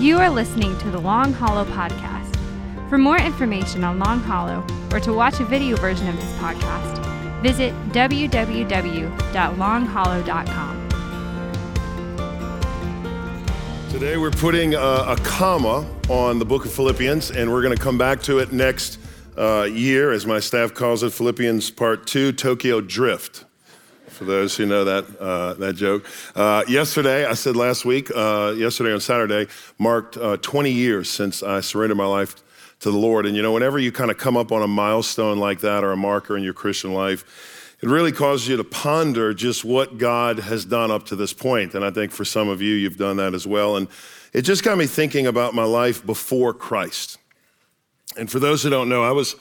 You are listening to the Long Hollow Podcast. For more information on Long Hollow or to watch a video version of this podcast, visit www.longhollow.com. Today we're putting a, a, comma on the book of Philippians, and we're going to come back to it next uh, year, as my staff calls it, Philippians Part 2, Tokyo Drift for those who know that, uh, that joke. Uh, yesterday, I said last week, uh, yesterday on Saturday, marked uh, 20 years since I surrendered my life to the Lord. And you know, whenever you kind of come up on a milestone like that or a marker in your Christian life, it really causes you to ponder just what God has done up to this point. And I think for some of you, you've done that as well. And it just got me thinking about my life before Christ. And for those who don't know, I was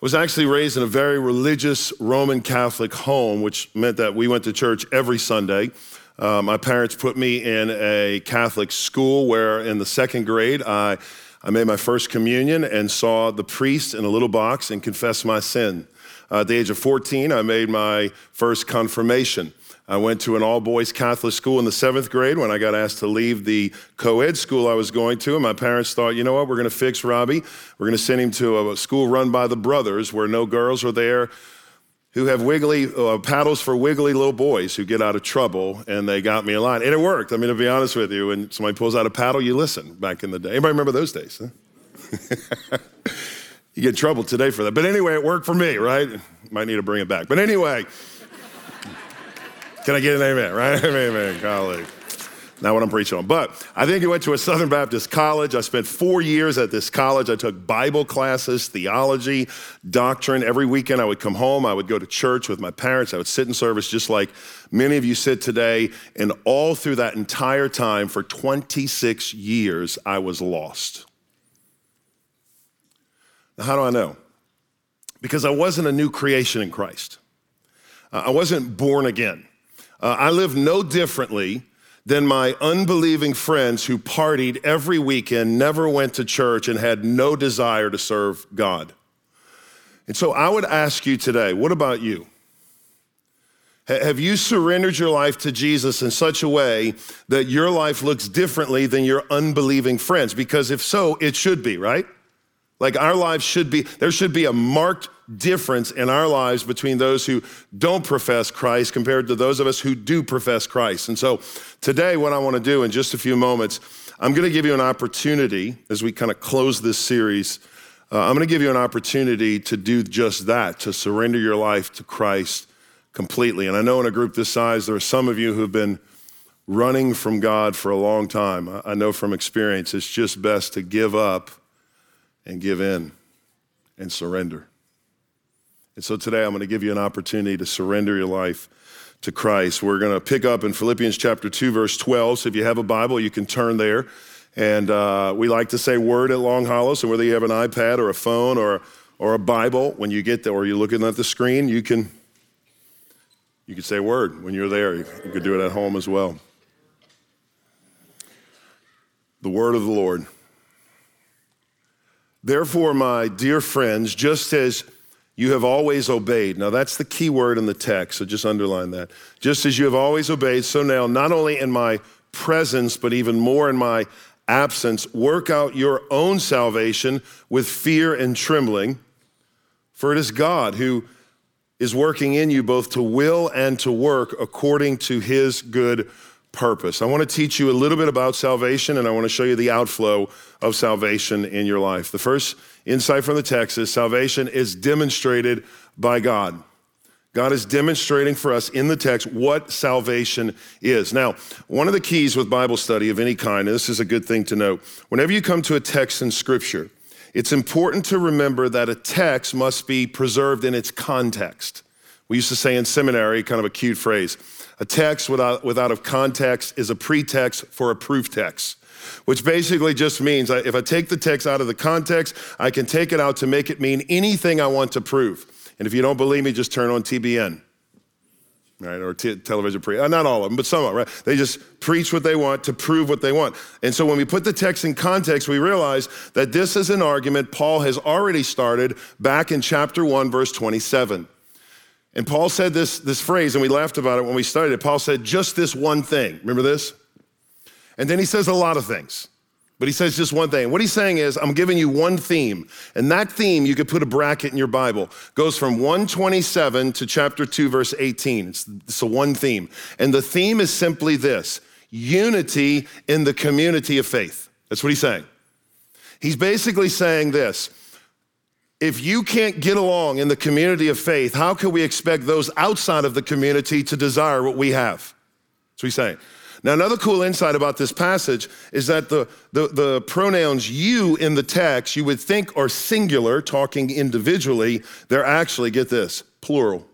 was actually raised in a very religious Roman Catholic home, which meant that we went to church every Sunday. Uh, my parents put me in a Catholic school where, in the second grade, I, I made my first communion and saw the priest in a little box and confessed my sin. Uh, at the age of 14, I made my first confirmation. I went to an all boys Catholic school in the seventh grade when I got asked to leave the co ed school I was going to. And my parents thought, you know what, we're going to fix Robby. We're going to send him to a school run by the brothers where no girls are there who have wiggly uh, paddles for wiggly little boys who get out of trouble. And they got me a line. And it worked. I mean, to be honest with you, when somebody pulls out a paddle, you listen back in the day. Anybody remember those days? Huh? you get in trouble today for that. But anyway, it worked for me, right? Might need to bring it back. But anyway. Can I get an amen, right? Amen, colleague. Not what I'm preaching on. But I think he went to a Southern Baptist college. I spent four years at this college. I took Bible classes, theology, doctrine. Every weekend I would come home. I would go to church with my parents. I would sit in service just like many of you sit today. And all through that entire time, for 26 years, I was lost. Now, how do I know? Because I wasn't a new creation in Christ. I wasn't born again. Uh, I live no differently than my unbelieving friends who partied every weekend, never went to church, and had no desire to serve God. And so I would ask you today what about you? Have you surrendered your life to Jesus in such a way that your life looks differently than your unbelieving friends? Because if so, it should be, right? Like our lives should be, there should be a marked difference in our lives between those who don't profess Christ compared to those of us who do profess Christ. And so today, what I want to do in just a few moments, I'm going to give you an opportunity as we kind of close this series. Uh, I'm going to give you an opportunity to do just that, to surrender your life to Christ completely. And I know in a group this size, there are some of you who've been running from God for a long time. I know from experience, it's just best to give up and give in and surrender. And so today I'm going to give you an opportunity to surrender your life to Christ. We're going to pick up in Philippians chapter 2, verse 12. So if you have a Bible, you can turn there. And uh, we like to say word at Long Hollow. So whether you have an iPad or a phone or, or a Bible, when you get there or you're looking at the screen, you can, you can say word when you're there. You, you could do it at home as well. The word of the Lord. Therefore, my dear friends, just as you have always obeyed. Now, that's the key word in the text, so just underline that. Just as you have always obeyed, so now, not only in my presence, but even more in my absence, work out your own salvation with fear and trembling. For it is God who is working in you both to will and to work according to his good purpose. I want to teach you a little bit about salvation and I want to show you the outflow of salvation in your life. The first insight from the text is salvation is demonstrated by God. God is demonstrating for us in the text what salvation is. Now, one of the keys with Bible study of any kind, and this is a good thing to know, whenever you come to a text in Scripture, it's important to remember that a text must be preserved in its context. We used to say in seminary, kind of a cute phrase a text without, without a context is a pretext for a proof text which basically just means if I take the text out of the context, I can take it out to make it mean anything I want to prove. And if you don't believe me, just turn on TBN. Right, or t- television pre, uh, not all of them, but some of them, right? They just preach what they want to prove what they want. And so when we put the text in context, we realize that this is an argument Paul has already started back in chapter 1, verse 27. And Paul said this, this phrase, and we laughed about it when we studied it. Paul said, just this one thing. Remember this? And then he says a lot of things. But he says just one thing. What he's saying is, I'm giving you one theme. And that theme, you could put a bracket in your Bible, goes from 127 to chapter 2, verse 18. It's, it's a one theme. And the theme is simply this unity in the community of faith. That's what he's saying. He's basically saying this if you can't get along in the community of faith, how can we expect those outside of the community to desire what we have? That's what he's saying. Now, another cool insight about this passage is that the, the, the, pronouns you in the text, you would think are singular, talking individually. They're actually, get this, plural.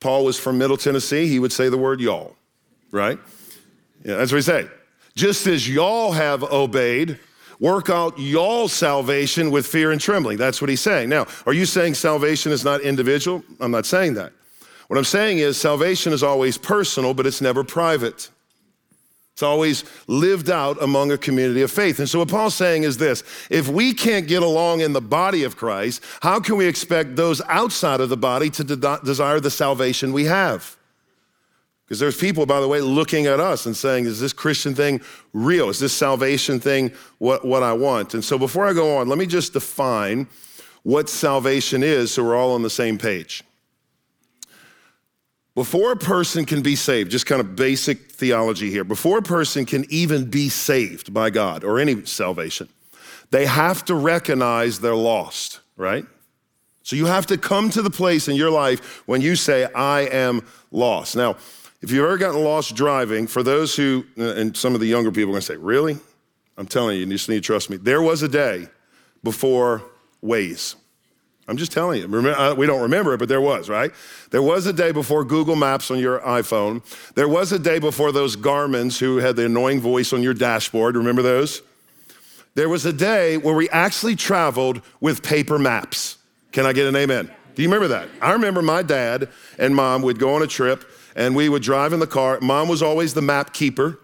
Paul was from Middle Tennessee. He would say the word y'all, right? Yeah, that's what he say. Just as y'all have obeyed, work out y'all salvation with fear and trembling. That's what he's saying. Now, are you saying salvation is not individual? I'm not saying that. What I'm saying is salvation is always personal, but it's never private. It's always lived out among a community of faith. And so, what Paul's saying is this if we can't get along in the body of Christ, how can we expect those outside of the body to de- desire the salvation we have? Because there's people, by the way, looking at us and saying, is this Christian thing real? Is this salvation thing what, what I want? And so, before I go on, let me just define what salvation is so we're all on the same page. Before a person can be saved, just kind of basic theology here, before a person can even be saved by God or any salvation, they have to recognize they're lost, right? So you have to come to the place in your life when you say, I am lost. Now, if you've ever gotten lost driving, for those who, and some of the younger people are gonna say, Really? I'm telling you, you just need to trust me. There was a day before Waze. I'm just telling you. Uh, we don't remember it, but there was, right? There was a day before Google Maps on your iPhone. There was a day before those Garmins who had the annoying voice on your dashboard. Remember those? There was a day where we actually traveled with paper maps. Can I get an amen? Do you remember that? I remember my dad and mom would go on a trip and we would drive in the car. Mom was always the map keeper.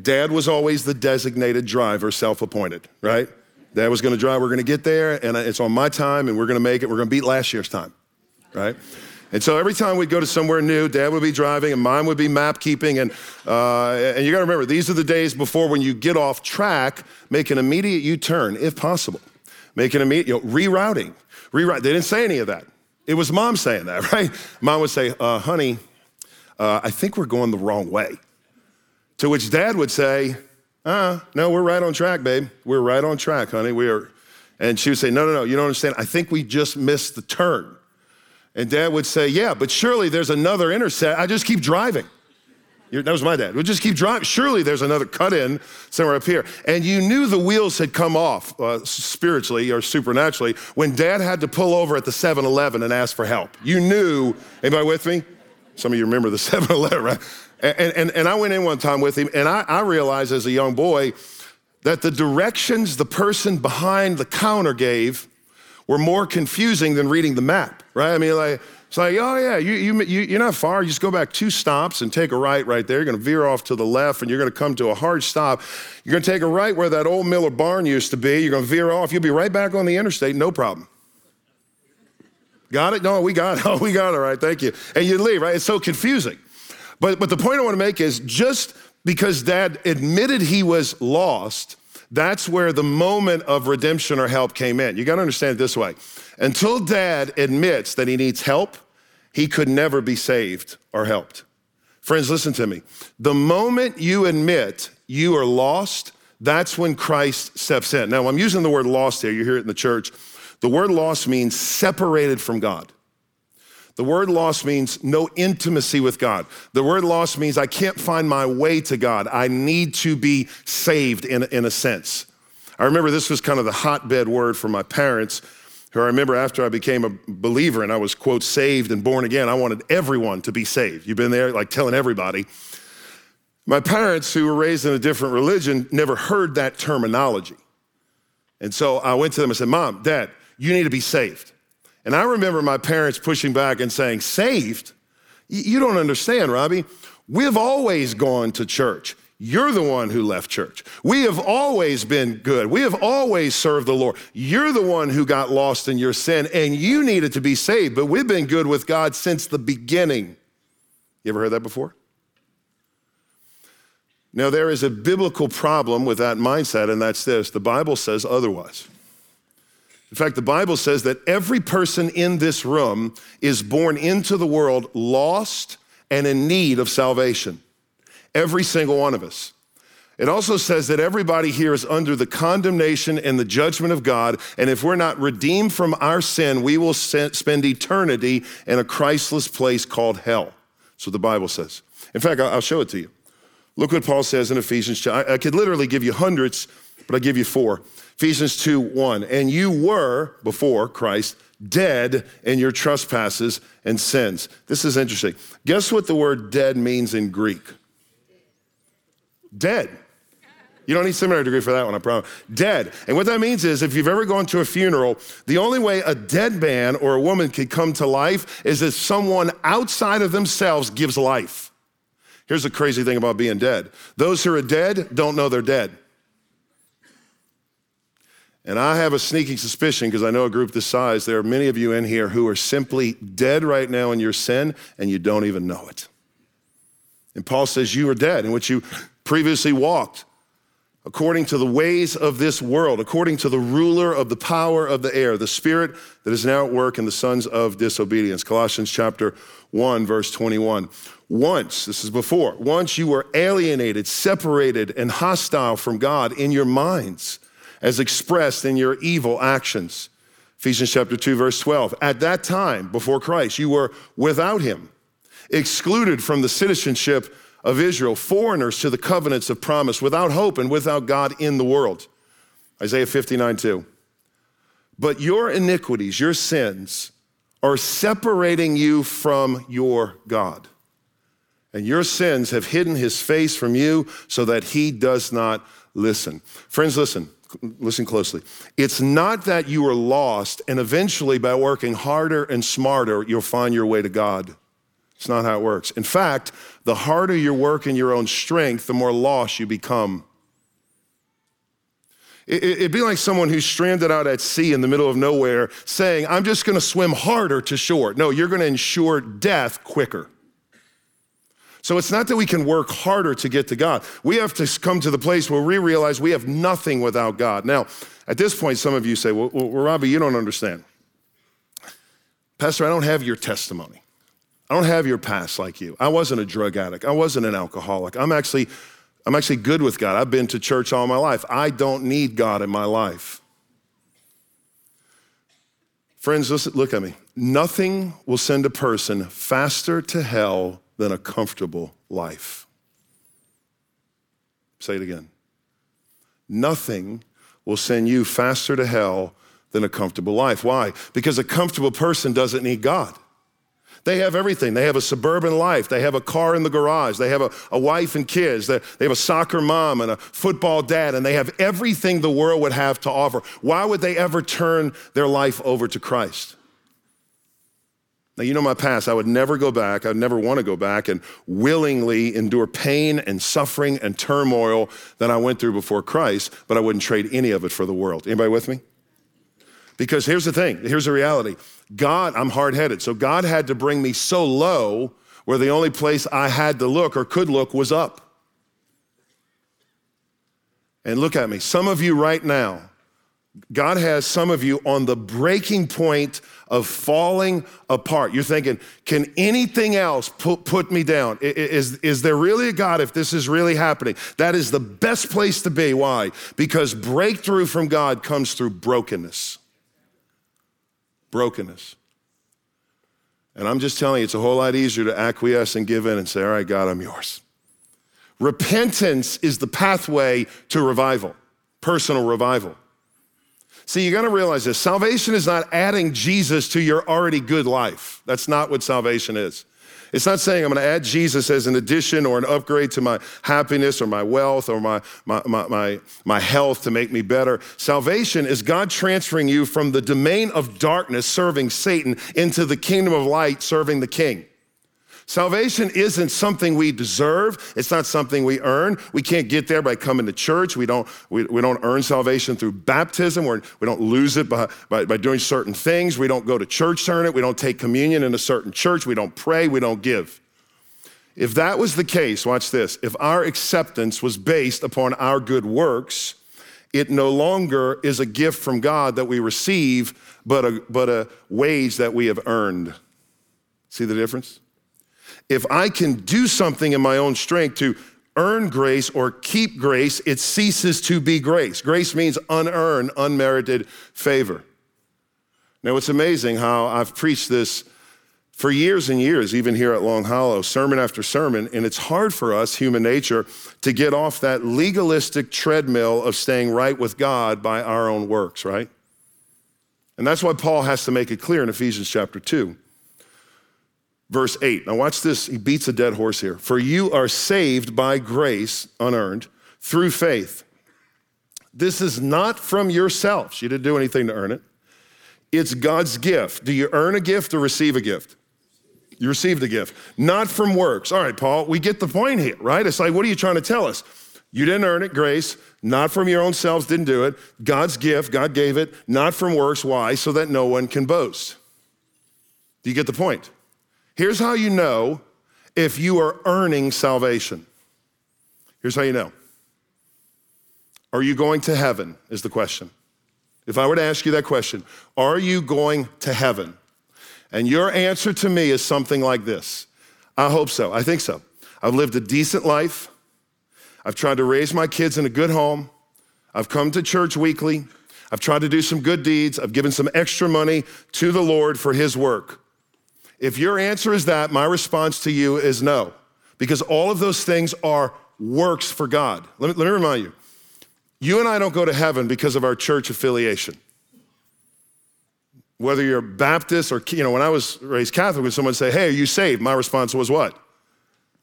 Dad was always the designated driver, self appointed, right? Dad was to drive. We're to get there, and it's on my time, and we're to make it. We're to beat last year's time, right? And so every time we'd go to somewhere new, Dad would be driving, and mine would be map keeping. And, uh, and you got to remember, these are the days before when you get off track, make an immediate U turn, if possible. Make an immediate, you know, rerouting. Reroute. They didn't say any of that. It was mom saying that, right? Mom would say, uh, honey, uh, I think we're going the wrong way. To which dad would say, uh, no, we're right on track, babe. We're right on track, honey. We are. And she would say, no, no, no, you don't understand. I think we just missed the turn. And dad would say, yeah, but surely there's another intercept. I just keep driving. That was my dad. We'll just keep driving. Surely there's another cut in somewhere up here. And you knew the wheels had come off uh, spiritually or supernaturally when dad had to pull over at the 7 Eleven and ask for help. You knew, anybody with me? Some of you remember the 7 Eleven, right? And, and, and I went in one time with him, and I, I realized as a young boy that the directions the person behind the counter gave were more confusing than reading the map, right? I mean, like, it's like, oh yeah, you, you, you, you're not far. You just go back two stops and take a right right there. You're gonna veer off to the left and you're gonna come to a hard stop. You're gonna take a right where that old Miller barn used to be. You're gonna veer off. You'll be right back on the interstate, no problem. Got it? No, we got it. Oh, we got it. All right, thank you. And you leave, right? It's so confusing. But, but the point I want to make is just because dad admitted he was lost, that's where the moment of redemption or help came in. You got to understand it this way. Until dad admits that he needs help, he could never be saved or helped. Friends, listen to me. The moment you admit you are lost, that's when Christ steps in. Now, I'm using the word lost here. You hear it in the church. The word lost means separated from God. The word lost means no intimacy with God. The word lost means I can't find my way to God. I need to be saved in, in a sense. I remember this was kind of the hotbed word for my parents, who I remember after I became a believer and I was, quote, saved and born again, I wanted everyone to be saved. You've been there, like telling everybody. My parents, who were raised in a different religion, never heard that terminology. And so I went to them and said, Mom, Dad, you need to be saved. And I remember my parents pushing back and saying, Saved? You don't understand, Robby. We've always gone to church. You're the one who left church. We have always been good. We have always served the Lord. You're the one who got lost in your sin and you needed to be saved, but we've been good with God since the beginning. You ever heard that before? Now, there is a biblical problem with that mindset, and that's this the Bible says otherwise. In fact, the Bible says that every person in this room is born into the world lost and in need of salvation. Every single one of us. It also says that everybody here is under the condemnation and the judgment of God. And if we're not redeemed from our sin, we will spend eternity in a Christless place called hell. So the Bible says. In fact, I'll show it to you. Look what Paul says in Ephesians. I could literally give you hundreds, but I give you four. Ephesians 2 1. And you were, before Christ, dead in your trespasses and sins. This is interesting. Guess what the word dead means in Greek? Dead. You don't need seminary degree for that one, I promise. Dead. And what that means is if you've ever gone to a funeral, the only way a dead man or a woman can come to life is if someone outside of themselves gives life. Here's the crazy thing about being dead those who are dead don't know they're dead. And I have a sneaking suspicion because I know a group this size, there are many of you in here who are simply dead right now in your sin and you don't even know it. And Paul says you are dead in which you previously walked according to the ways of this world, according to the ruler of the power of the air, the spirit that is now at work in the sons of disobedience. Colossians chapter 1, verse 21. Once, this is before, once you were alienated, separated, and hostile from God in your minds, as expressed in your evil actions. Ephesians chapter 2, verse 12. At that time, before Christ, you were without him, excluded from the citizenship of Israel, foreigners to the covenants of promise, without hope and without God in the world. Isaiah 59 2. But your iniquities, your sins, are separating you from your God. And your sins have hidden his face from you so that he does not listen. Friends, listen, listen closely. It's not that you are lost and eventually by working harder and smarter, you'll find your way to God. It's not how it works. In fact, the harder you work in your own strength, the more lost you become. It'd be like someone who's stranded out at sea in the middle of nowhere saying, I'm just gonna swim harder to shore. No, you're gonna ensure death quicker. So it's not that we can work harder to get to God. We have to come to the place where we realize we have nothing without God. Now, at this point, some of you say, Well, well Robby, you don't understand. Pastor, I don't have your testimony. I don't have your past like you. I wasn't a drug addict. I wasn't an alcoholic. I'm actually, I'm actually good with God. I've been to church all my life. I don't need God in my life. Friends, listen, look at me. Nothing will send a person faster to hell than a comfortable life. Say it again. Nothing will send you faster to hell than a comfortable life. Why? Because a comfortable person doesn't need God. They have everything. They have a suburban life. They have a car in the garage. They have a, a wife and kids. They, they have a soccer mom and a football dad, and they have everything the world would have to offer. Why would they ever turn their life over to Christ? Now, you know my past. I would never go back. I would never want to go back and willingly endure pain and suffering and turmoil that I went through before Christ, but I wouldn't trade any of it for the world. Anybody with me? Because here's the thing here's the reality God, I'm hard headed. So God had to bring me so low where the only place I had to look or could look was up. And look at me. Some of you right now, God has some of you on the breaking point of falling apart. You're thinking, can anything else put, put me down? Is, is there really a God if this is really happening? That is the best place to be. Why? Because breakthrough from God comes through brokenness brokenness. And I'm just telling you, it's a whole lot easier to acquiesce and give in and say, All right, God, I'm yours. Repentance is the pathway to revival, personal revival. See, you got to realize this salvation is not adding Jesus to your already good life. That's not what salvation is. It's not saying I'm going to add Jesus as an addition or an upgrade to my happiness or my wealth or my, my, my, my, my health to make me better. Salvation is God transferring you from the domain of darkness, serving Satan, into the kingdom of light, serving the king. Salvation isn't something we deserve. It's not something we earn. We can't get there by coming to church. We don't, we, we don't earn salvation through baptism. We're, we don't lose it by, by, by doing certain things. We don't go to church to earn it. We don't take communion in a certain church. We don't pray. We don't give. If that was the case, watch this. If our acceptance was based upon our good works, it no longer is a gift from God that we receive, but a, but a wage that we have earned. See the difference? If I can do something in my own strength to earn grace or keep grace, it ceases to be grace. Grace means unearned, unmerited favor. Now, it's amazing how I've preached this for years and years, even here at Long Hollow, sermon after sermon, and it's hard for us, human nature, to get off that legalistic treadmill of staying right with God by our own works, right? And that's why Paul has to make it clear in Ephesians chapter 2, verse 8. Now, watch this. He beats a dead horse here. For you are saved by grace, unearned, through faith. This is not from yourselves. You didn't do anything to earn it. It's God's gift. Do you earn a gift or receive a gift? You received a gift, not from works. All right, Paul, we get the point here, right? It's like, what are you trying to tell us? You didn't earn it, grace, not from your own selves, didn't do it. God's gift, God gave it, not from works. Why? So that no one can boast. Do you get the point? Here's how you know if you are earning salvation. Here's how you know. Are you going to heaven? Is the question. If I were to ask you that question, are you going to heaven? And your answer to me is something like this I hope so. I think so. I've lived a decent life. I've tried to raise my kids in a good home. I've come to church weekly. I've tried to do some good deeds. I've given some extra money to the Lord for His work. If your answer is that, my response to you is no, because all of those things are works for God. Let me, let me remind you you and I don't go to heaven because of our church affiliation. Whether you're Baptist or, you know, when I was raised Catholic, when someone say, hey, are you saved? My response was what?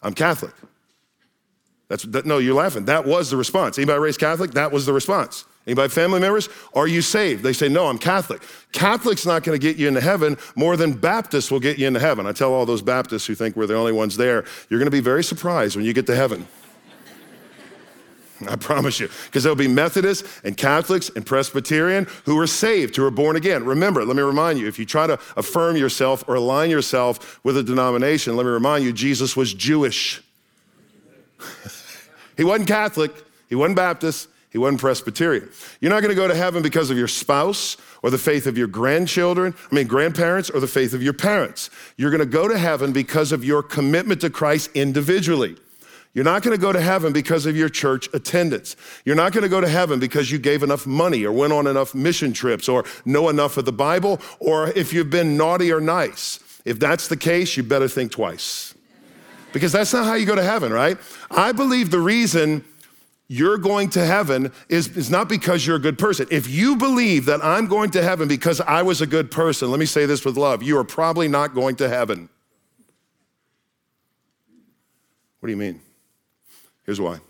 I'm Catholic. That's, that, no, you're laughing. That was the response. Anybody raised Catholic? That was the response. Anybody family members? Are you saved? They say, no, I'm Catholic. Catholic's not going to get you into heaven more than Baptists will get you into heaven. I tell all those Baptists who think we're the only ones there, you're going to be very surprised when you get to heaven. I promise you. Because there'll be Methodists and Catholics and Presbyterian who are saved, who are born again. Remember, let me remind you if you try to affirm yourself or align yourself with a denomination, let me remind you Jesus was Jewish. he wasn't Catholic, he wasn't Baptist, he wasn't Presbyterian. You're not going to go to heaven because of your spouse or the faith of your grandchildren, I mean, grandparents, or the faith of your parents. You're going to go to heaven because of your commitment to Christ individually. You're not going to go to heaven because of your church attendance. You're not going to go to heaven because you gave enough money or went on enough mission trips or know enough of the Bible or if you've been naughty or nice. If that's the case, you better think twice. Because that's not how you go to heaven, right? I believe the reason you're going to heaven is, is not because you're a good person. If you believe that I'm going to heaven because I was a good person, let me say this with love, you are probably not going to heaven. What do you mean? Here's why.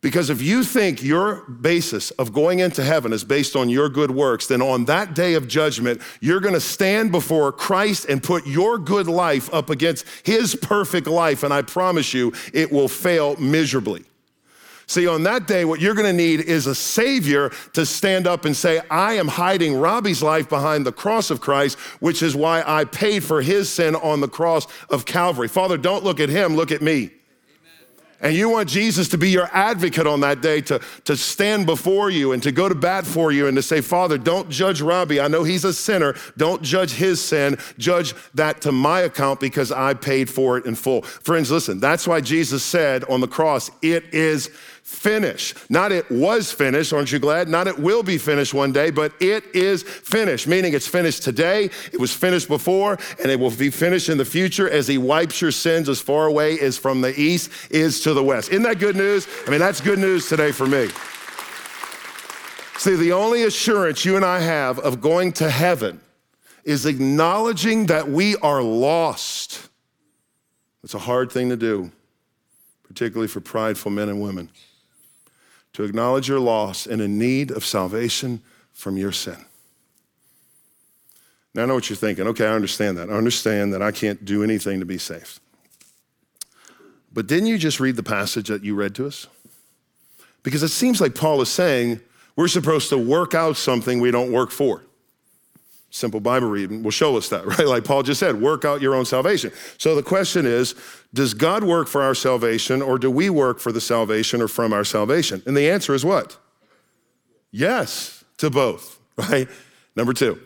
Because if you think your basis of going into heaven is based on your good works, then on that day of judgment, you're gonna stand before Christ and put your good life up against his perfect life. And I promise you, it will fail miserably. See, on that day, what you're gonna need is a Savior to stand up and say, I am hiding Robby's life behind the cross of Christ, which is why I paid for his sin on the cross of Calvary. Father, don't look at him, look at me. And you want Jesus to be your advocate on that day, to, to stand before you and to go to bat for you and to say, Father, don't judge Robbie. I know he's a sinner. Don't judge his sin. Judge that to my account because I paid for it in full. Friends, listen, that's why Jesus said on the cross, It is finished. Not it was finished, aren't you glad? Not it will be finished one day, but it is finished, meaning it's finished today, it was finished before, and it will be finished in the future as He wipes your sins as far away as from the east is to the west. Isn't that good news? I mean, that's good news today for me. See, the only assurance you and I have of going to heaven is acknowledging that we are lost. It's a hard thing to do, particularly for prideful men and women to acknowledge your loss and in need of salvation from your sin. Now, I know what you're thinking. Okay, I understand that. I understand that I can't do anything to be saved. But didn't you just read the passage that you read to us? Because it seems like Paul is saying we're supposed to work out something we don't work for. Simple Bible reading will show us that, right? Like Paul just said, work out your own salvation. So the question is Does God work for our salvation, or do we work for the salvation or from our salvation? And the answer is what? Yes, to both, right? Number two,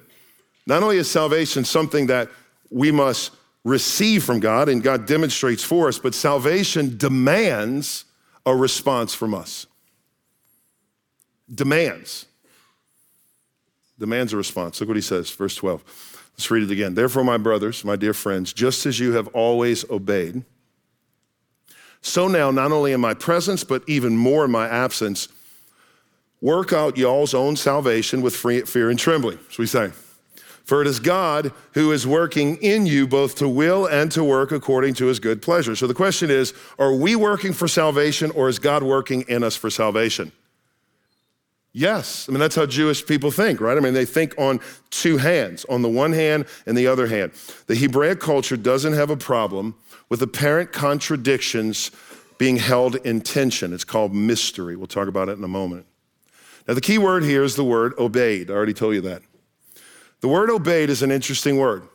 not only is salvation something that we must receive from God and God demonstrates for us, but salvation demands a response from us. Demands demands a response. Look what he says, verse 12. Let's read it again. Therefore, my brothers, my dear friends, just as you have always obeyed, so now, not only in my presence, but even more in my absence, work out y'all's own salvation with fear and trembling. So he's saying. For it is God who is working in you both to will and to work according to his good pleasure. So the question is are we working for salvation or is God working in us for salvation? Yes. I mean, that's how Jewish people think, right? I mean, they think on two hands, on the one hand and the other hand. The Hebraic culture doesn't have a problem with apparent contradictions being held in tension. It's called mystery. We'll talk about it in a moment. Now, the key word here is the word obeyed. I already told you that. The word obeyed is an interesting word.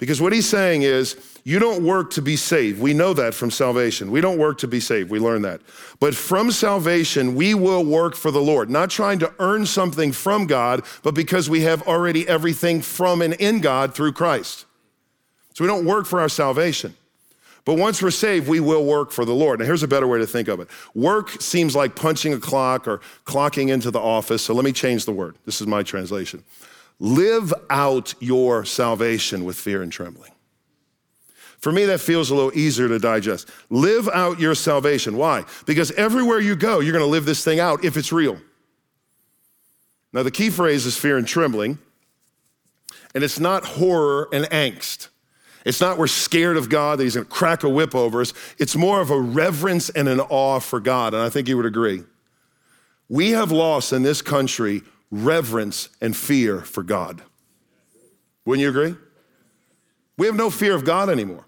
Because what he's saying is, you don't work to be saved. We know that from salvation. We don't work to be saved. We learn that. But from salvation, we will work for the Lord, not trying to earn something from God, but because we have already everything from and in God through Christ. So we don't work for our salvation. But once we're saved, we will work for the Lord. Now, here's a better way to think of it work seems like punching a clock or clocking into the office. So let me change the word. This is my translation. Live out your salvation with fear and trembling. For me, that feels a little easier to digest. Live out your salvation. Why? Because everywhere you go, you're going to live this thing out if it's real. Now, the key phrase is fear and trembling, and it's not horror and angst. It's not we're scared of God that He's going to crack a whip over us. It's more of a reverence and an awe for God, and I think you would agree. We have lost in this country reverence and fear for God. Wouldn't you agree? We have no fear of God anymore.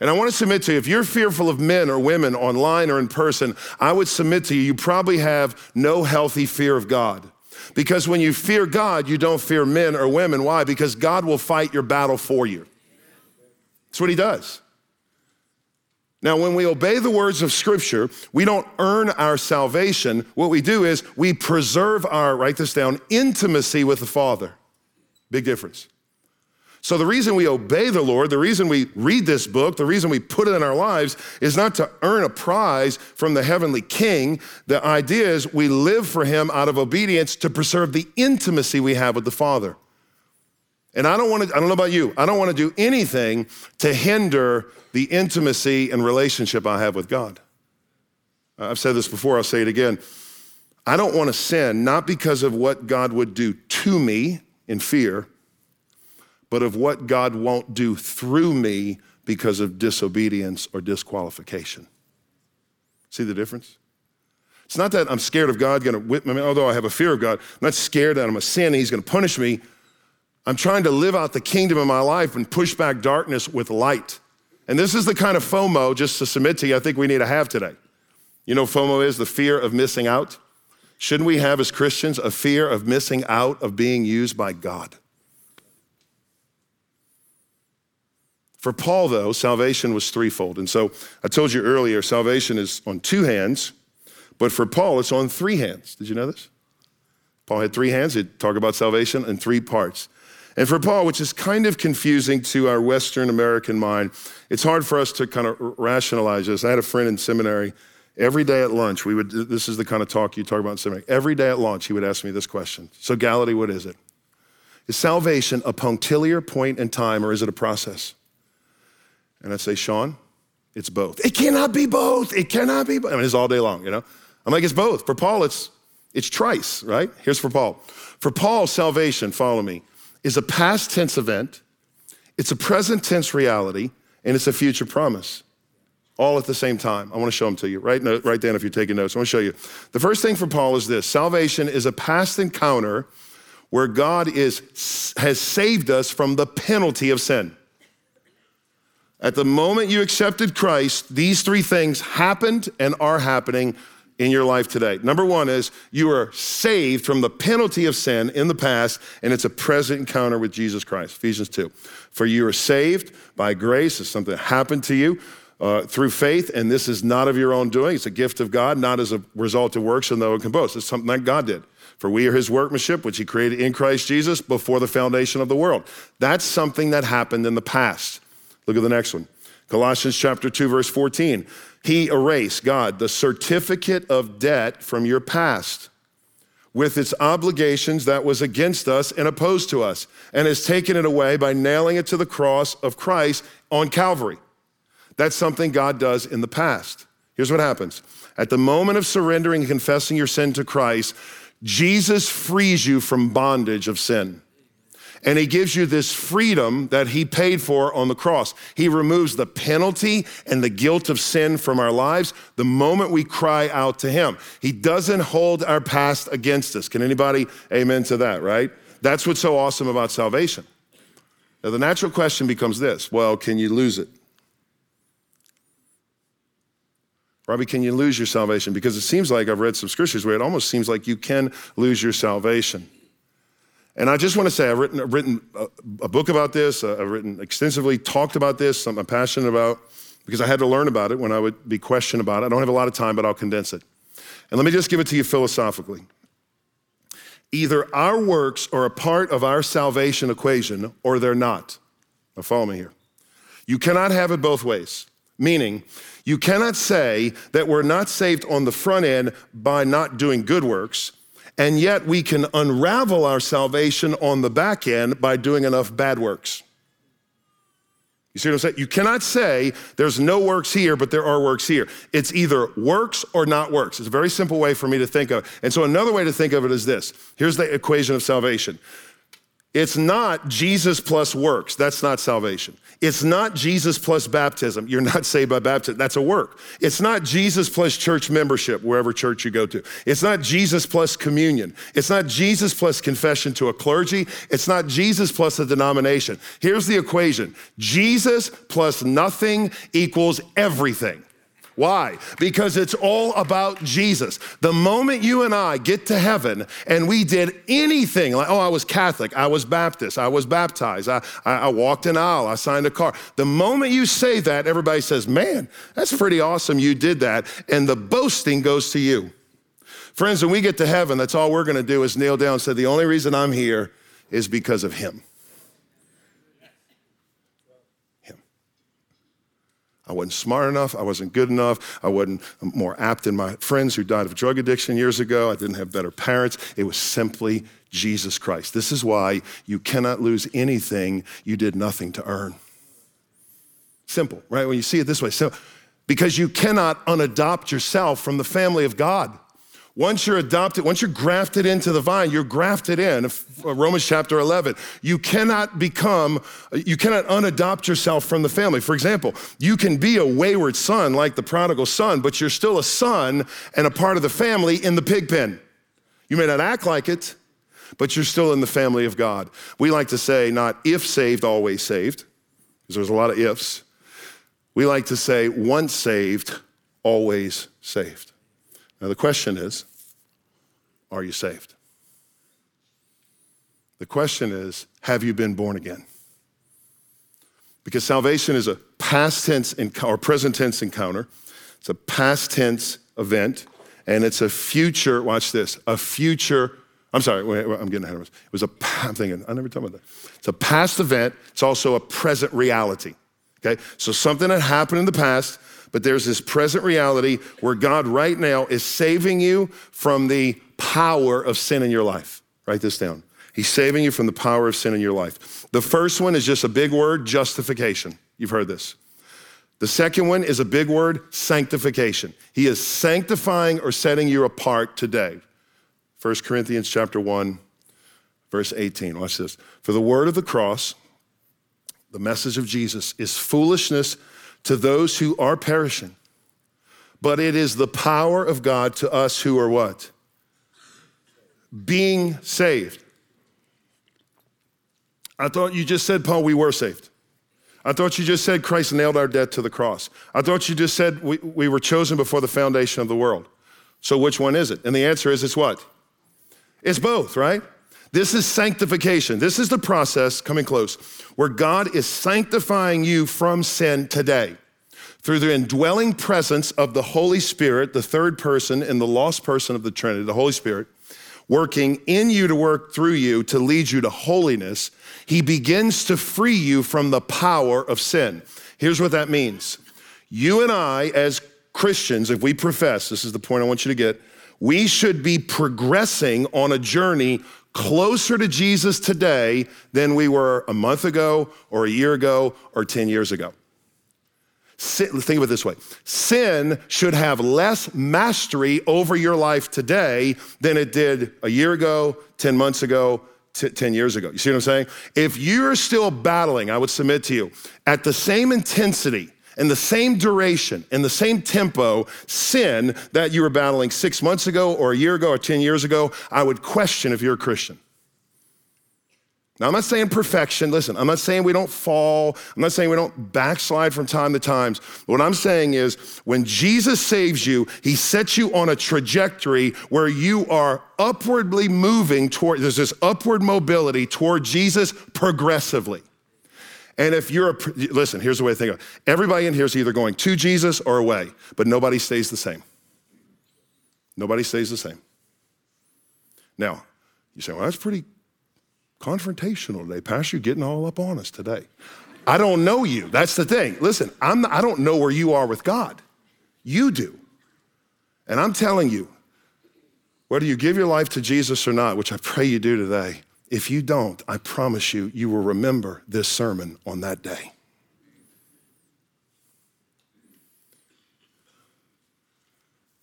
And I want to submit to you if you're fearful of men or women online or in person, I would submit to you, you probably have no healthy fear of God. Because when you fear God, you don't fear men or women. Why? Because God will fight your battle for you. That's what He does. Now, when we obey the words of Scripture, we don't earn our salvation. What we do is we preserve our, write this down, intimacy with the Father. Big difference. So, the reason we obey the Lord, the reason we read this book, the reason we put it in our lives is not to earn a prize from the heavenly king. The idea is we live for him out of obedience to preserve the intimacy we have with the Father. And I don't want to, I don't know about you, I don't want to do anything to hinder the intimacy and relationship I have with God. I've said this before, I'll say it again. I don't want to sin, not because of what God would do to me in fear, but of what God won't do through me because of disobedience or disqualification. See the difference? It's not that I'm scared of God going to whip me, although I have a fear of God. I'm not scared that I'm a sin and He's going to punish me. I'm trying to live out the kingdom in my life and push back darkness with light. And this is the kind of FOMO, just to submit to you, I think we need to have today. You know, FOMO is the fear of missing out. Shouldn't we have, as Christians, a fear of missing out of being used by God? For Paul, though, salvation was threefold. And so I told you earlier, salvation is on two hands, but for Paul, it's on three hands. Did you know this? Paul had three hands. He'd talk about salvation in three parts. And for Paul, which is kind of confusing to our Western American mind, it's hard for us to kind of rationalize this. I had a friend in seminary. Every day at lunch, we would, this is the kind of talk you talk about in seminary. Every day at lunch, he would ask me this question. So, Gallaty, what is it? Is salvation a punctiliar point in time or is it a process? And I'd say, Sean, it's both. It cannot be both. It cannot be both. I mean, it's all day long, you know? I'm like, it's both. For Paul, it's, it's trice, right? Here's for Paul. For Paul, salvation, follow me, is a past tense event, it's a present tense reality, and it's a future promise. All at the same time. I want to show them to you. Right, right down if you're taking notes. I want to show you. The first thing for Paul is this salvation is a past encounter where God is, has saved us from the penalty of sin. At the moment you accepted Christ, these three things happened and are happening in your life today. Number one is you are saved from the penalty of sin in the past, and it's a present encounter with Jesus Christ. Ephesians 2. For you are saved by grace, it's something that happened to you. Uh, through faith, and this is not of your own doing. It's a gift of God, not as a result of works, and no one can boast. It's something that God did. For we are his workmanship, which he created in Christ Jesus before the foundation of the world. That's something that happened in the past. Look at the next one. Colossians chapter 2, verse 14. He erased, God, the certificate of debt from your past with its obligations that was against us and opposed to us, and has taken it away by nailing it to the cross of Christ on Calvary. That's something God does in the past. Here's what happens at the moment of surrendering and confessing your sin to Christ, Jesus frees you from bondage of sin. And he gives you this freedom that he paid for on the cross. He removes the penalty and the guilt of sin from our lives the moment we cry out to him. He doesn't hold our past against us. Can anybody amen to that, right? That's what's so awesome about salvation. Now, the natural question becomes this well, can you lose it? Robby, can you lose your salvation? Because it seems like I've read some scriptures where it almost seems like you can lose your salvation. And I just want to say, I've written, I've written a, a, book about this. Uh, I've written extensively, talked about this, something I'm passionate about, because I had to learn about it when I would be questioned about it. I don't have a lot of time, but I'll condense it. And let me just give it to you philosophically. Either our works are a part of our salvation equation or they're not. Now, follow me here. You cannot have it both ways, meaning, you cannot say that we're not saved on the front end by not doing good works, and yet we can unravel our salvation on the back end by doing enough bad works. You see what I'm saying? You cannot say there's no works here, but there are works here. It's either works or not works. It's a very simple way for me to think of it. And so another way to think of it is this here's the equation of salvation it's not Jesus plus works. That's not salvation. It's not Jesus plus baptism. You're not saved by baptism. That's a work. It's not Jesus plus church membership, wherever church you go to. It's not Jesus plus communion. It's not Jesus plus confession to a clergy. It's not Jesus plus a denomination. Here's the equation Jesus plus nothing equals everything. Why? Because it's all about Jesus. The moment you and I get to heaven and we did anything like, oh, I was Catholic, I was Baptist, I was baptized, I, I, walked an aisle, I signed a car. The moment you say that, everybody says, man, that's pretty awesome you did that. And the boasting goes to you. Friends, when we get to heaven, that's all we're going to do is kneel down and say, the only reason I'm here is because of him. I wasn't smart enough. I wasn't good enough. I wasn't more apt than my friends who died of drug addiction years ago. I didn't have better parents. It was simply Jesus Christ. This is why you cannot lose anything you did nothing to earn. Simple, right? When you see it this way, so because you cannot unadopt yourself from the family of God. Once you're adopted, once you're grafted into the vine, you're grafted in. Uh, Romans chapter 11. You cannot become, you cannot unadopt yourself from the family. For example, you can be a wayward son like the prodigal son, but you're still a son and a part of the family in the pig pen. You may not act like it, but you're still in the family of God. We like to say, not if saved, always saved, because there's a lot of ifs. We like to say, once saved, always saved. Now, the question is are you saved? The question is have you been born again? Because salvation is a past tense or present tense encounter, it's a past tense event, and it's a future, watch this, a future. I'm sorry, wait, I'm getting ahead of myself. It was a, I'm thinking, I never talked about that. It's a past event, it's also a present reality. Okay? So something that happened in the past, but there's this present reality where God right now is saving you from the power of sin in your life. Write this down. He's saving you from the power of sin in your life. The first one is just a big word justification. You've heard this. The second one is a big word sanctification. He is sanctifying or setting you apart today. 1 Corinthians chapter 1 verse 18. Watch this. For the word of the cross, the message of Jesus is foolishness to those who are perishing. But it is the power of God to us who are what? Being saved. I thought you just said, Paul, we were saved. I thought you just said Christ nailed our debt to the cross. I thought you just said we, we were chosen before the foundation of the world. So which one is it? And the answer is it's what? It's both, right? This is sanctification. This is the process, coming close, where God is sanctifying you from sin today through the indwelling presence of the Holy Spirit, the third person and the lost person of the Trinity, the Holy Spirit, working in you to work through you to lead you to holiness. He begins to free you from the power of sin. Here's what that means. You and I, as Christians, if we profess, this is the point I want you to get, we should be progressing on a journey closer to Jesus today than we were a month ago or a year ago or 10 years ago. Sin, think of it this way sin should have less mastery over your life today than it did a year ago, 10 months ago, t- 10 years ago. You see what I'm saying? If you're still battling, I would submit to you, at the same intensity, in the same duration, in the same tempo, sin that you were battling six months ago or a year ago or 10 years ago, I would question if you're a Christian. Now, I'm not saying perfection. Listen, I'm not saying we don't fall. I'm not saying we don't backslide from time to time. What I'm saying is when Jesus saves you, he sets you on a trajectory where you are upwardly moving toward, there's this upward mobility toward Jesus progressively. And if you're a, listen, here's the way to think of it. Everybody in here is either going to Jesus or away, but nobody stays the same. Nobody stays the same. Now, you say, well, that's pretty confrontational today. Pastor, you're getting all up on us today. I don't know you. That's the thing. Listen, I'm, I don't know where you are with God. You do. And I'm telling you, whether you give your life to Jesus or not, which I pray you do today, if you don't, I promise you, you will remember this sermon on that day.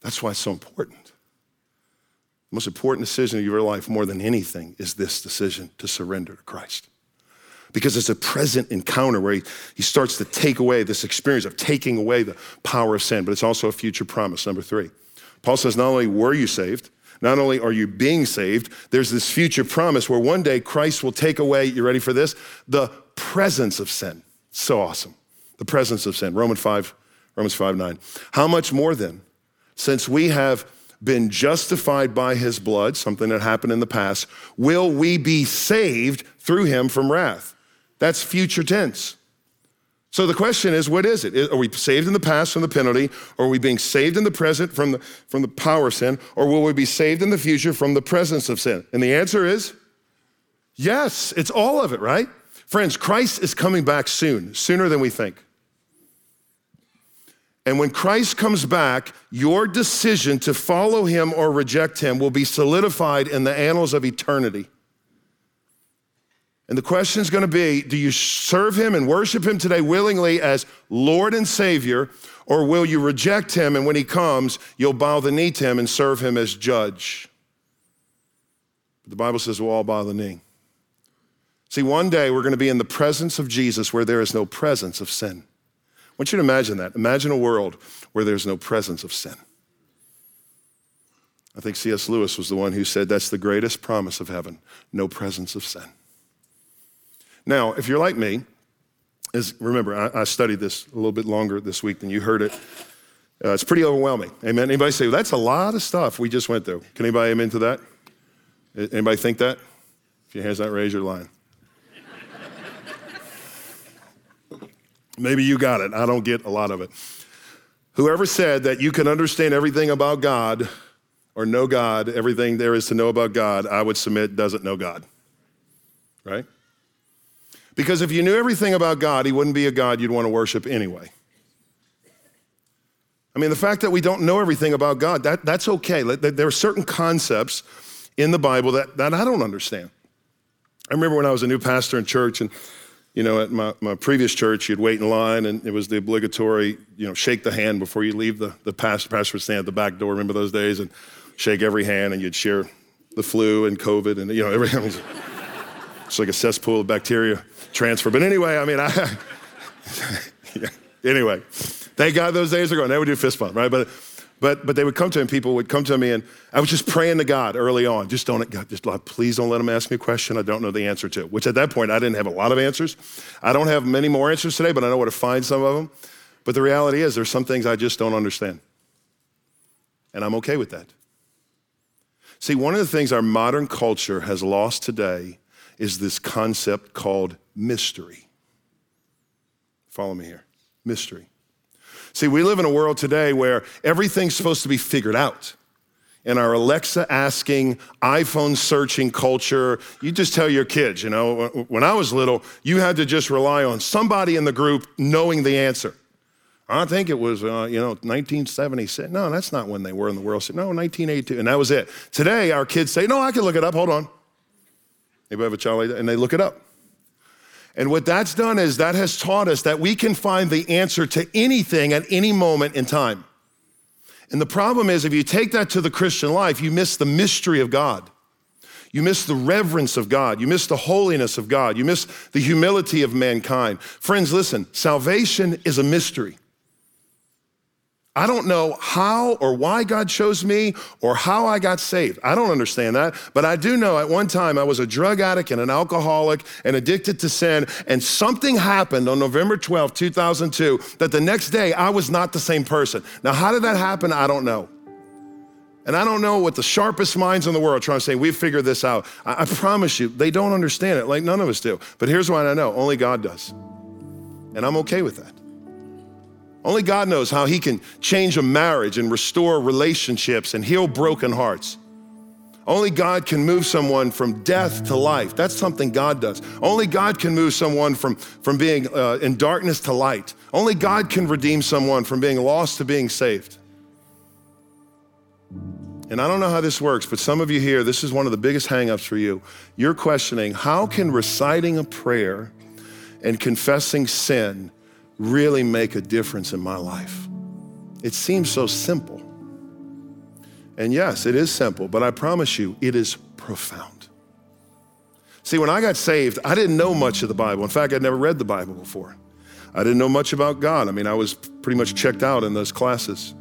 That's why it's so important. The most important decision of your life, more than anything, is this decision to surrender to Christ. Because it's a present encounter where he, he starts to take away this experience of taking away the power of sin, but it's also a future promise. Number three, Paul says, not only were you saved, not only are you being saved, there's this future promise where one day Christ will take away, you ready for this? The presence of sin. So awesome. The presence of sin. Romans 5, Romans 5, 9. How much more then, since we have been justified by his blood, something that happened in the past, will we be saved through him from wrath? That's future tense. So the question is, what is it? Are we saved in the past from the penalty? Or are we being saved in the present from the, from the power of sin? Or will we be saved in the future from the presence of sin? And the answer is yes, it's all of it, right? Friends, Christ is coming back soon, sooner than we think. And when Christ comes back, your decision to follow him or reject him will be solidified in the annals of eternity. And the question is going to be do you serve him and worship him today willingly as Lord and Savior, or will you reject him and when he comes, you'll bow the knee to him and serve him as judge? But The Bible says we'll all bow the knee. See, one day we're going to be in the presence of Jesus where there is no presence of sin. I want you to imagine that. Imagine a world where there's no presence of sin. I think C.S. Lewis was the one who said that's the greatest promise of heaven no presence of sin. Now, if you're like me, is remember, I, I, studied this a little bit longer this week than you heard it. Uh, it's pretty overwhelming. Amen. Anybody say well, that's a lot of stuff we just went through? Can anybody amen to that? Anybody think that? If your hand's not raised, you're lying. Maybe you got it. I don't get a lot of it. Whoever said that you can understand everything about God or know God, everything there is to know about God, I would submit doesn't know God. Right? Because if you knew everything about God, He wouldn't be a God you'd want to worship anyway. I mean, the fact that we don't know everything about God, that, that's okay. There are certain concepts in the Bible that, that I don't understand. I remember when I was a new pastor in church, and you know, at my, my previous church, you'd wait in line, and it was the obligatory, you know, shake the hand before you leave the, the pastor. Pastor would stand at the back door, remember those days, and shake every hand, and you'd share the flu and COVID, and, you know, everything. It's like a cesspool of bacteria transfer. But anyway, I mean, I, yeah. anyway, thank God those days are gone. They would do fist bump, right? But, but, but they would come to me, people would come to me, and I was just praying to God early on. Just don't, God, just please don't let them ask me a question I don't know the answer to. Which at that point, I didn't have a lot of answers. I don't have many more answers today, but I know where to find some of them. But the reality is, there's some things I just don't understand. And I'm okay with that. See, one of the things our modern culture has lost today is this concept called mystery. Follow me here mystery. See, we live in a world today where everything's supposed to be figured out. In our Alexa asking, iPhone searching culture, you just tell your kids, you know, when I was little, you had to just rely on somebody in the group knowing the answer. I think it was, uh, you know, 1976. No, that's not when they were in the World No, 1982. And that was it. Today, our kids say, no, I can look it up. Hold on. Anybody have a child like that? And they look it up. And what that's done is that has taught us that we can find the answer to anything at any moment in time. And the problem is, if you take that to the Christian life, you miss the mystery of God. You miss the reverence of God. You miss the holiness of God. You miss the humility of mankind. Friends, listen salvation is a mystery. I don't know how or why God chose me or how I got saved. I don't understand that. But I do know at one time I was a drug addict and an alcoholic and addicted to sin. And something happened on November 12, 2002, that the next day I was not the same person. Now, how did that happen? I don't know. And I don't know what the sharpest minds in the world trying to say, we've figured this out. I, I promise you, they don't understand it like none of us do. But here's what I know only God does. And I'm okay with that. Only God knows how He can change a marriage and restore relationships and heal broken hearts. Only God can move someone from death to life. That's something God does. Only God can move someone from, from being uh, in darkness to light. Only God can redeem someone from being lost to being saved. And I don't know how this works, but some of you here, this is one of the biggest hangups for you. You're questioning how can reciting a prayer and confessing sin really make a difference in my life? It seems so simple. And yes, it is simple, but I promise you, it is profound. See, when I got saved, I didn't know much of the Bible. In fact, I'd never read the Bible before. I didn't know much about God. I mean, I was pretty much checked out in those classes.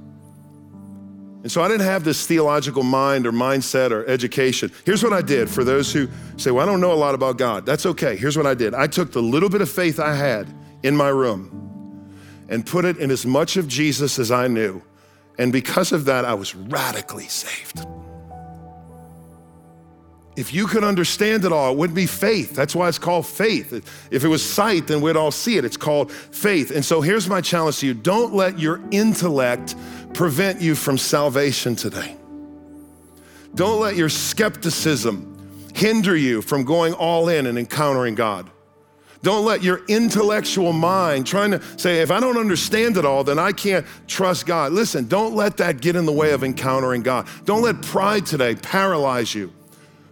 And so I didn't have this theological mind or mindset or education. Here's what I did for those who say, Well, I don't know a lot about God. That's okay. Here's what I did I took the little bit of faith I had in my room and put it in as much of Jesus as I knew. And because of that, I was radically saved. If you could understand it all, it wouldn't be faith. That's why it's called faith. If it was sight, then we'd all see it. It's called faith. And so here's my challenge to you don't let your intellect prevent you from salvation today. Don't let your skepticism hinder you from going all in and encountering God. Don't let your intellectual mind trying to say, if I don't understand it all, then I can't trust God. Listen, don't let that get in the way of encountering God. Don't let pride today paralyze you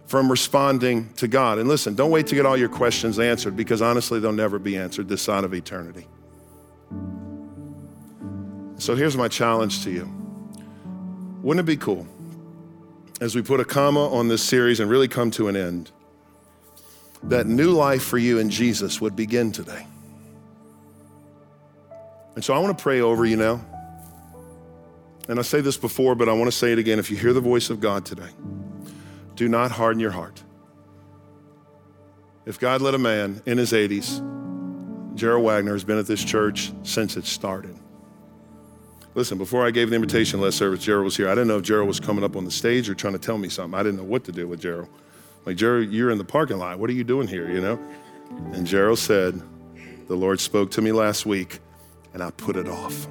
from responding to God. And listen, don't wait to get all your questions answered because honestly, they'll never be answered this side of eternity. So here's my challenge to you. Wouldn't it be cool as we put a comma on this series and really come to an end? That new life for you in Jesus would begin today. And so I want to pray over you now. And I say this before, but I want to say it again. If you hear the voice of God today, do not harden your heart. If God led a man in his 80s, Gerald Wagner has been at this church since it started. Listen, before I gave the invitation last service, Gerald was here. I didn't know if Gerald was coming up on the stage or trying to tell me something. I didn't know what to do with Gerald. Like, Gerald, you're in the parking lot. What are you doing here, you know? And Gerald said, The Lord spoke to me last week, and I put it off.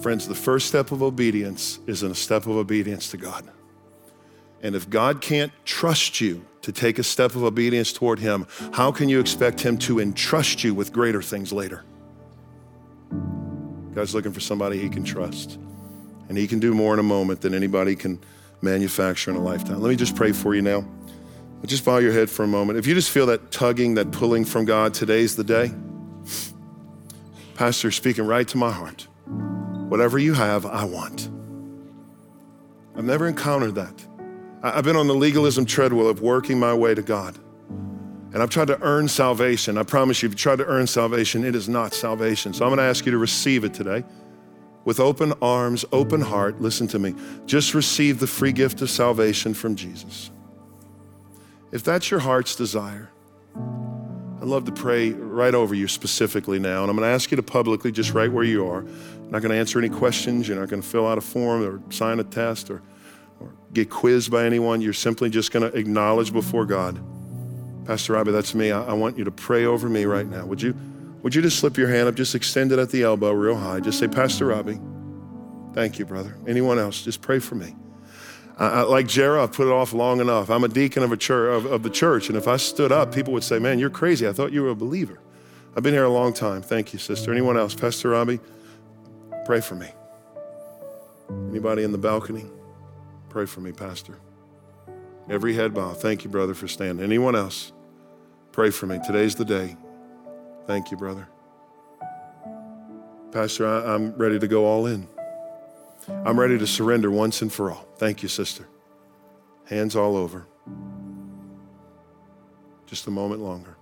Friends, the first step of obedience is a step of obedience to God. And if God can't trust you to take a step of obedience toward Him, how can you expect Him to entrust you with greater things later? God's looking for somebody He can trust. And He can do more in a moment than anybody can manufacture in a lifetime. Let me just pray for you now. Just bow your head for a moment. If you just feel that tugging, that pulling from God, today's the day. Pastor, speaking right to my heart. Whatever you have, I want. I've never encountered that. I've been on the legalism treadmill of working my way to God. And I've tried to earn salvation. I promise you, if you try to earn salvation, it is not salvation. So I'm going to ask you to receive it today with open arms, open heart, listen to me, just receive the free gift of salvation from Jesus. If that's your heart's desire, I'd love to pray right over you specifically now. And I'm going to ask you to publicly, just right where you are, I'm not going to answer any questions. You're not going to fill out a form or sign a test or, or get quizzed by anyone. You're simply just going to acknowledge before God, Pastor Robby, that's me. I, I want you to pray over me right now. Would you, would you just slip your hand up, just extend it at the elbow real high? Just say, Pastor Robby, thank you, brother. Anyone else, just pray for me. I, like Jared, I've put it off long enough. I'm a deacon of, a church, of, of the church, and if I stood up, people would say, Man, you're crazy. I thought you were a believer. I've been here a long time. Thank you, sister. Anyone else? Pastor Robby, pray for me. Anybody in the balcony? Pray for me, Pastor. Every head bow. Thank you, brother, for standing. Anyone else? Pray for me. Today's the day. Thank you, brother. Pastor, I, am ready to go all in. I'm ready to surrender once and for all. Thank you, sister. Hands all over. Just a moment longer.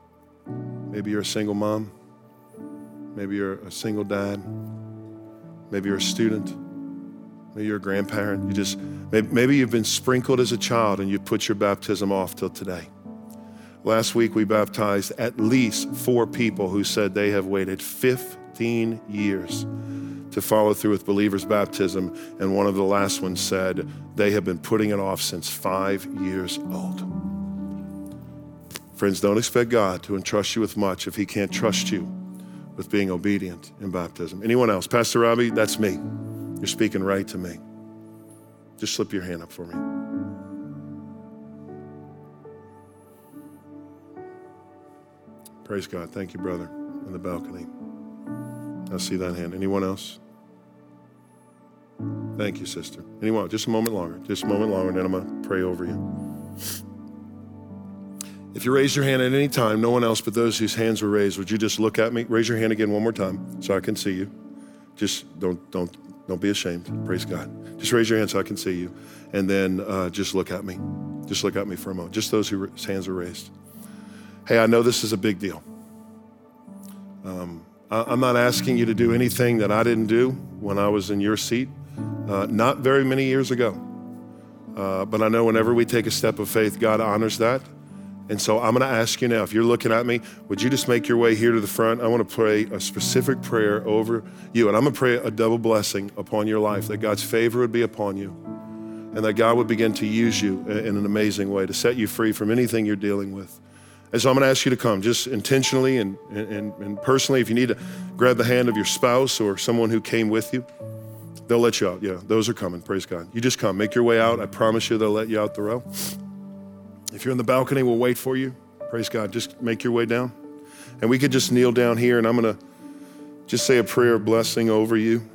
Maybe you're a single mom. Maybe you're a single dad. Maybe you're a student. Maybe you're a grandparent. You just maybe, maybe you've been sprinkled as a child and you put your baptism off till today. Last week we baptized at least four people who said they have waited 15 years to follow through with believers' baptism. And one of the last ones said they have been putting it off since five years old. Friends, don't expect God to entrust you with much if He can't trust you with being obedient in baptism. Anyone else? Pastor Robby, that's me. You're speaking right to me. Just slip your hand up for me. Praise God. Thank you, brother, in the balcony. I see that hand. Anyone else? Thank you, sister. Anyone? Just a moment longer. Just a moment longer, and then I'm going to pray over you. If you raise your hand at any time, no one else but those whose hands were raised, would you just look at me? Raise your hand again one more time so I can see you. Just don't don't don't be ashamed. Praise God. Just raise your hand so I can see you, and then uh, just look at me. Just look at me for a moment. Just those whose hands were raised. Hey, I know this is a big deal. Um, I'm not asking you to do anything that I didn't do when I was in your seat, uh, not very many years ago. Uh, but I know whenever we take a step of faith, God honors that. And so I'm going to ask you now, if you're looking at me, would you just make your way here to the front? I want to pray a specific prayer over you. And I'm going to pray a double blessing upon your life, that God's favor would be upon you, and that God would begin to use you in an amazing way to set you free from anything you're dealing with. And so I'm going to ask you to come just intentionally and, and, and personally. If you need to grab the hand of your spouse or someone who came with you, they'll let you out. Yeah, those are coming. Praise God. You just come. Make your way out. I promise you they'll let you out the row. If you're in the balcony, we'll wait for you. Praise God. Just make your way down. And we could just kneel down here and I'm going to just say a prayer of blessing over you.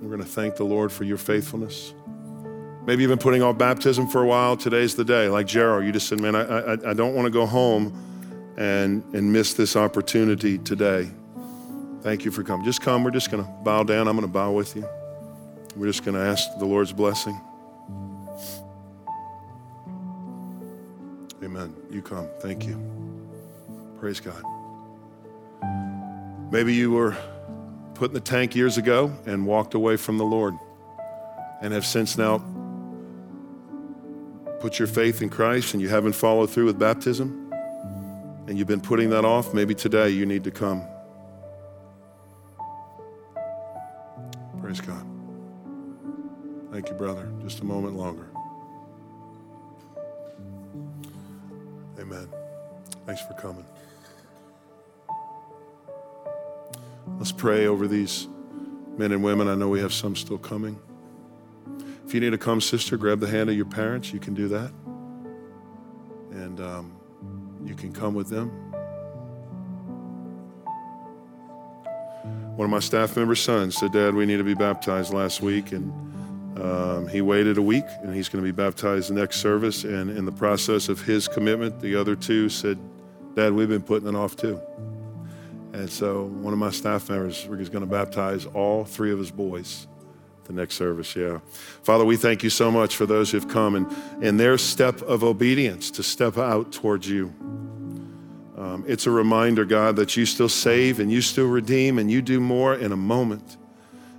We're going to thank the Lord for your faithfulness. Maybe you've been putting off baptism for a while. Today's the day. Like Gerald, you just said, man, I, I, I don't want to go home and, and miss this opportunity today. Thank you for coming. Just come. We're just going to bow down. I'm going to bow with you. We're just going to ask the Lord's blessing. Amen. You come. Thank you. Praise God. Maybe you were put in the tank years ago and walked away from the Lord and have since now put your faith in Christ and you haven't followed through with baptism and you've been putting that off, maybe today you need to come. Praise God. Thank you, brother. Just a moment longer. Amen. Thanks for coming. Let's pray over these men and women. I know we have some still coming. If you need to come, sister, grab the hand of your parents. You can do that. And um, you can come with them. One of my staff members' sons said, Dad, we need to be baptized last week. And um, he waited a week and he's going to be baptized next service. And in the process of his commitment, the other two said, Dad, we've been putting it off too. And so one of my staff members is going to baptize all three of his boys the next service, yeah. Father, we thank you so much for those who've come and in their step of obedience to step out towards you. Um, it's a reminder, God, that you still save and you still redeem and you do more in a moment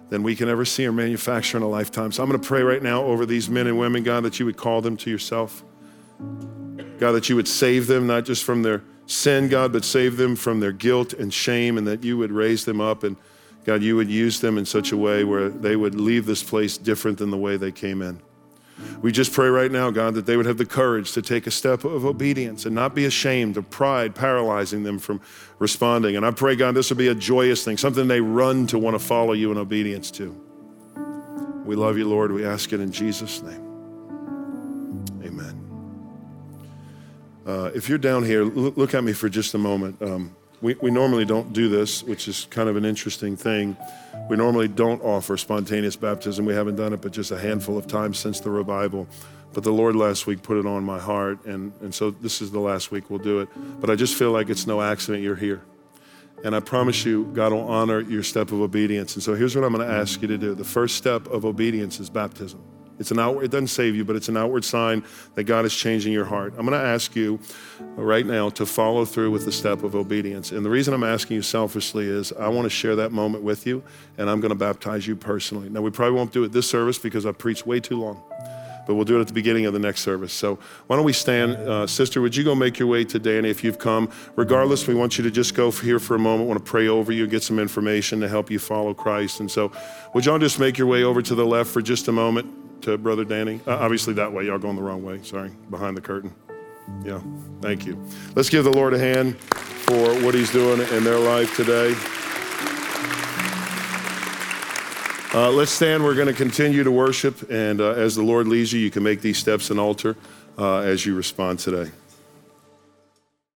than we can ever see or manufacture in a lifetime. So I'm going to pray right now over these men and women, God, that you would call them to yourself. God, that you would save them, not just from their sin, God, but save them from their guilt and shame, and that you would raise them up and God, you would use them in such a way where they would leave this place different than the way they came in. We just pray right now, God, that they would have the courage to take a step of obedience and not be ashamed of pride paralyzing them from responding. And I pray, God, this would be a joyous thing, something they run to want to follow you in obedience to. We love you, Lord. We ask it in Jesus' name. Amen. Uh, if you're down here, look, at me for just a moment. Um, we, we normally don't do this, which is kind of an interesting thing. We normally don't offer spontaneous baptism. We haven't done it but just a handful of times since the revival. But the Lord last week put it on my heart, and, and so this is the last week we'll do it. But I just feel like it's no accident you're here. And I promise you, God will honor your step of obedience. And so here's what I'm going to ask you to do. The first step of obedience is baptism. It's an outward, it doesn't save you, but it's an outward sign that God is changing your heart. I'm going to ask you right now to follow through with the step of obedience. And the reason I'm asking you selfishly is I want to share that moment with you, and I'm going to baptize you personally. Now, we probably won't do it this service because I've preached way too long but we'll do it at the beginning of the next service. So why don't we stand? Uh, sister, would you go make your way to Danny if you've come? Regardless, we want you to just go here for a moment. Want to pray over you, get some information to help you follow Christ. And so would y'all just make your way over to the left for just a moment? To Brother Danny? Uh, obviously, that way. Y'all going the wrong way. Sorry, behind the curtain. Yeah, thank you. Let's give the Lord a hand for what He's doing in their life today. Uh, let's stand. We're going to continue to worship. And uh, as the Lord leads you, you can make these steps an altar uh, as you respond today.